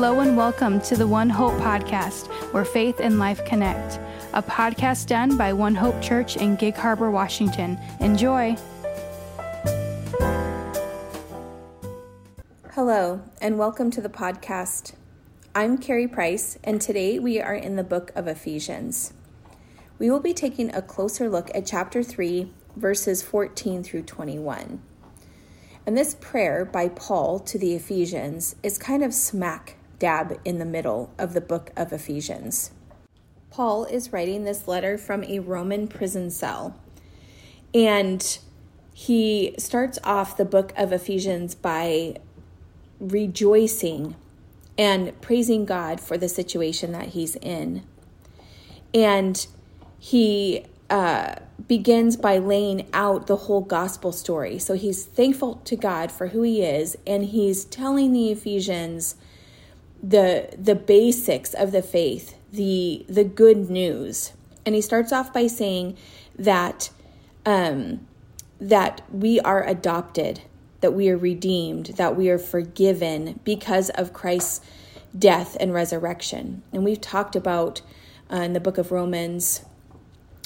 Hello and welcome to the One Hope podcast, where faith and life connect. A podcast done by One Hope Church in Gig Harbor, Washington. Enjoy. Hello, and welcome to the podcast. I'm Kari Price, and today we are in the book of Ephesians. We will be taking a closer look at chapter 3, verses 14 through 21. And this prayer by Paul to the Ephesians is kind of smack dab in the middle of the book of Ephesians. Paul is writing this letter from a Roman prison cell. And he starts off the book of Ephesians by rejoicing and praising God for the situation that he's in. And he uh, begins by laying out the whole gospel story. So he's thankful to God for who he is, and he's telling the Ephesians the the basics of the faith, the the good news. And he starts off by saying that um, that we are adopted, that we are redeemed, that we are forgiven because of Christ's death and resurrection. And we've talked about uh, in the book of Romans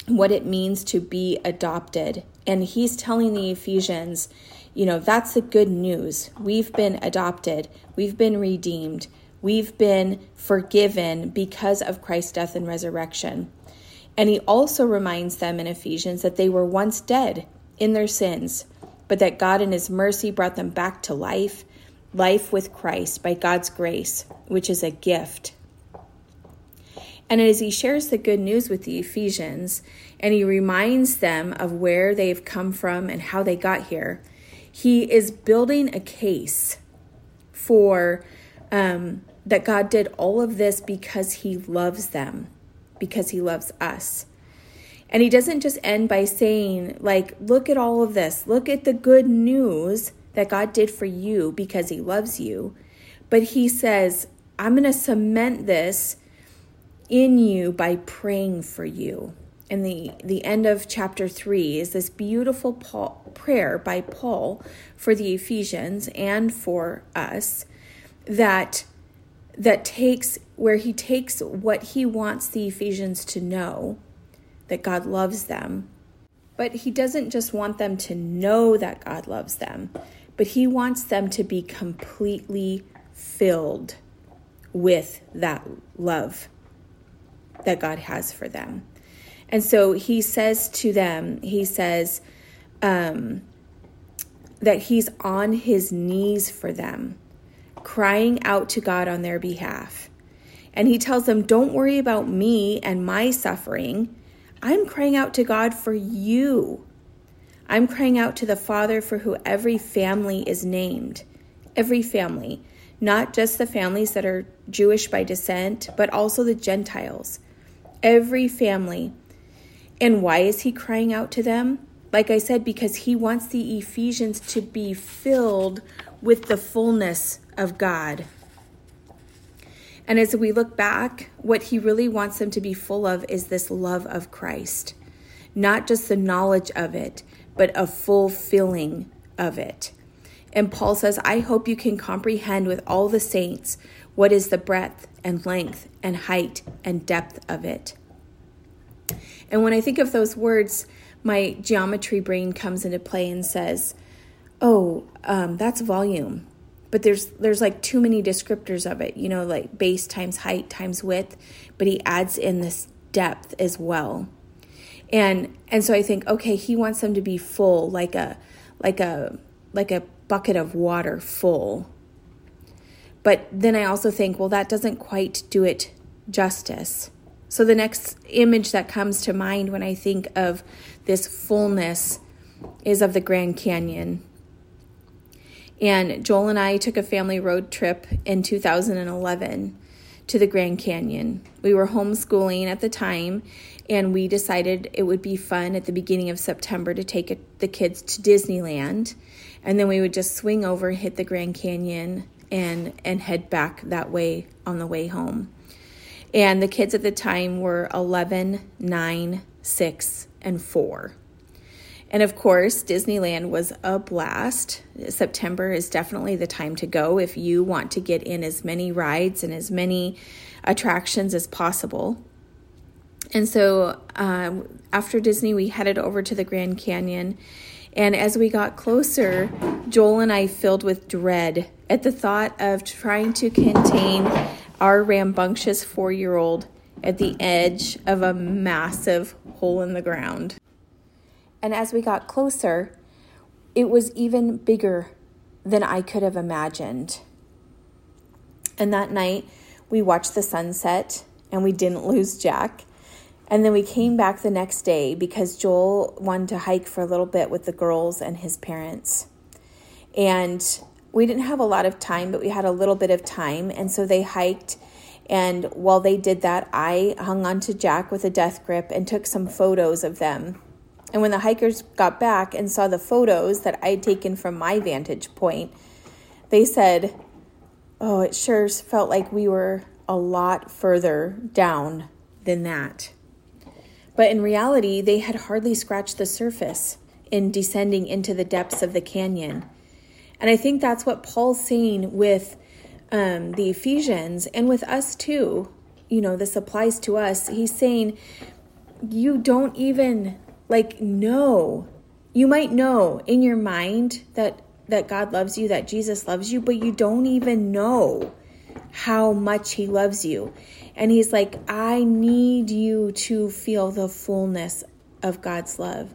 what it means to be adopted. And he's telling the Ephesians, you know, that's the good news. We've been adopted, we've been redeemed, we've been forgiven because of Christ's death and resurrection. And he also reminds them in Ephesians that they were once dead in their sins, but that God in his mercy brought them back to life, life with Christ by God's grace, which is a gift. And as he shares the good news with the Ephesians and he reminds them of where they've come from and how they got here, he is building a case for um, that God did all of this because he loves them, because he loves us. And he doesn't just end by saying, like, look at all of this, look at the good news that God did for you because he loves you. But he says, I'm going to cement this in you by praying for you. And the, the end of chapter 3 is this beautiful Paul, prayer by Paul for the Ephesians and for us that that takes where he takes what he wants the Ephesians to know that God loves them. But he doesn't just want them to know that God loves them, but he wants them to be completely filled with that love that God has for them. And so he says to them, he says um, that he's on his knees for them, crying out to God on their behalf. And he tells them, Don't worry about me and my suffering. I'm crying out to God for you. I'm crying out to the Father for who every family is named. Every family, not just the families that are Jewish by descent, but also the Gentiles every family. And why is he crying out to them? Like I said, because he wants the Ephesians to be filled with the fullness of God. And as we look back, what he really wants them to be full of is this love of Christ, not just the knowledge of it, but a full filling of it. And Paul says, I hope you can comprehend with all the saints what is the breadth and length and height and depth of it. And when I think of those words, my geometry brain comes into play and says, "Oh, um, that's volume." But there's there's like too many descriptors of it, you know, like base times height times width. But he adds in this depth as well, and and so I think, okay, he wants them to be full, like a like a like a bucket of water full but then I also think, well, that doesn't quite do it justice. So the next image that comes to mind when I think of this fullness is of the Grand Canyon. And Joel and I took a family road trip in 2011 to the Grand Canyon. We were homeschooling at the time, and we decided it would be fun at the beginning of September to take the kids to Disneyland. And then we would just swing over, hit the Grand Canyon, and and head back that way on the way home. And the kids at the time were 11, 9, 6, and 4. And of course, Disneyland was a blast. September is definitely the time to go if you want to get in as many rides and as many attractions as possible. And so um, after Disney, we headed over to the Grand Canyon. And as we got closer, Joel and I filled with dread at the thought of trying to contain our rambunctious four year old at the edge of a massive hole in the ground. And as we got closer, it was even bigger than I could have imagined. And that night, we watched the sunset and we didn't lose Jack. And then we came back the next day because Joel wanted to hike for a little bit with the girls and his parents. And we didn't have a lot of time, but we had a little bit of time. And so they hiked. And while they did that, I hung on to Jack with a death grip and took some photos of them. And when the hikers got back and saw the photos that I'd taken from my vantage point, they said, Oh, it sure felt like we were a lot further down than that. But in reality, they had hardly scratched the surface in descending into the depths of the canyon. And I think that's what Paul's saying with um, the Ephesians and with us too. You know, this applies to us. He's saying, you don't even like know. You might know in your mind that that God loves you, that Jesus loves you, but you don't even know how much he loves you. And he's like, I need you to feel the fullness of God's love.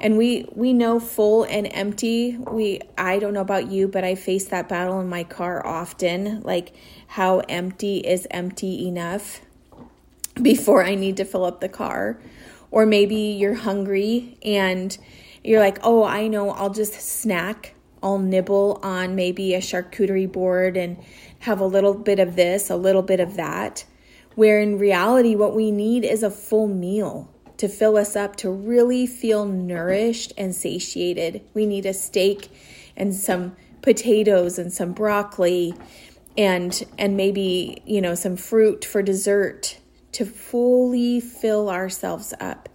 And we we know full and empty. We I don't know about you, but I face that battle in my car often, like how empty is empty enough before I need to fill up the car. Or maybe you're hungry and you're like, "Oh, I know, I'll just snack. I'll nibble on maybe a charcuterie board and have a little bit of this, a little bit of that." Where in reality what we need is a full meal to fill us up to really feel nourished and satiated. We need a steak and some potatoes and some broccoli and and maybe, you know, some fruit for dessert to fully fill ourselves up.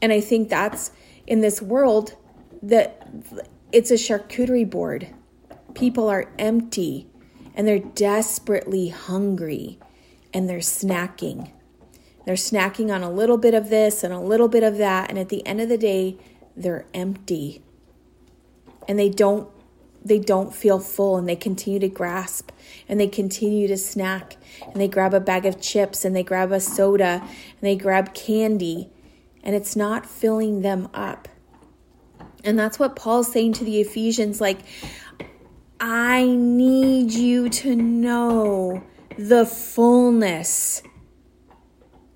And I think that's in this world that it's a charcuterie board. People are empty and they're desperately hungry and they're snacking. They're snacking on a little bit of this and a little bit of that. And at the end of the day, they're empty. And they don't they don't feel full and they continue to grasp and they continue to snack and they grab a bag of chips and they grab a soda and they grab candy and it's not filling them up. And that's what Paul's saying to the Ephesians like I need you to know the fullness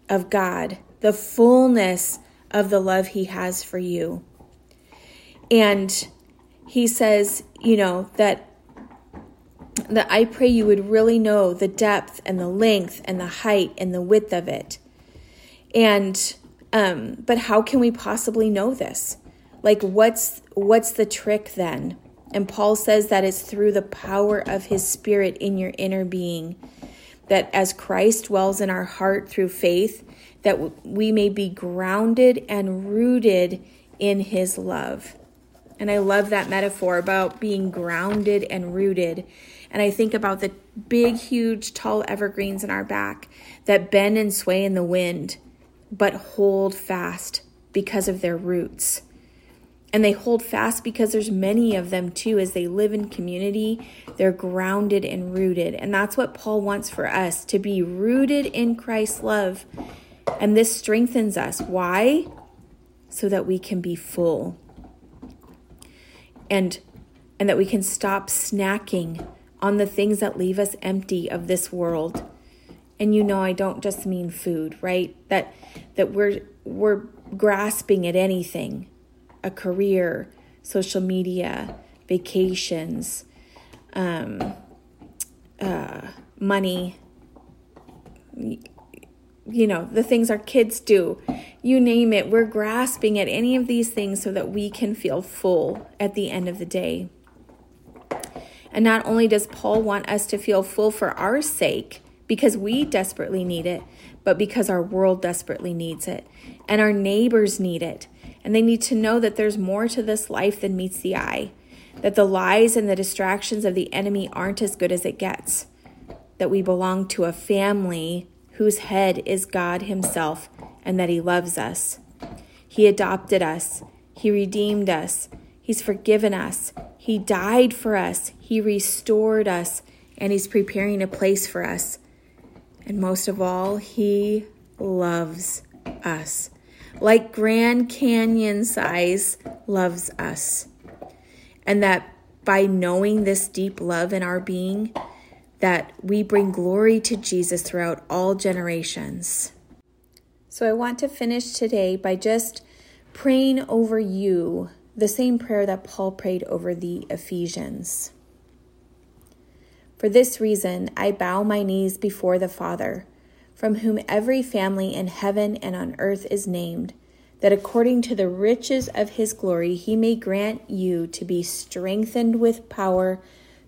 of God, the fullness of the love He has for you. And He says, you know, that that I pray you would really know the depth and the length and the height and the width of it. And um but how can we possibly know this? Like what's what's the trick then? And Paul says that it's through the power of his spirit in your inner being that as Christ dwells in our heart through faith, that we may be grounded and rooted in his love. And I love that metaphor about being grounded and rooted. And I think about the big, huge, tall evergreens in our back that bend and sway in the wind, but hold fast because of their roots. And they hold fast because there's many of them too as they live in community. They're grounded and rooted. And that's what paul wants for us to be rooted in christ's love. And this strengthens us. Why? So that we can be full and and that we can stop snacking on the things that leave us empty of this world. And you know i don't just mean food right? That that we're we're grasping at anything a career, social media, vacations, um, uh, money, you know, the things our kids do. You name it, we're grasping at any of these things so that we can feel full at the end of the day. And not only does Paul want us to feel full for our sake, because we desperately need it, but because our world desperately needs it, and our neighbors need it, And they need to know that there's more to this life than meets the eye, that the lies and the distractions of the enemy aren't as good as it gets, that we belong to a family whose head is God Himself and that He loves us. He adopted us, He redeemed us, He's forgiven us, He died for us, He restored us, and He's preparing a place for us. And most of all, He loves us like Grand Canyon size, loves us. And that by knowing this deep love in our being, that we bring glory to Jesus throughout all generations. So I want to finish today by just praying over you the same prayer that Paul prayed over the Ephesians. For this reason, I bow my knees before the Father from whom every family in heaven and on earth is named, that according to the riches of his glory he may grant you to be strengthened with power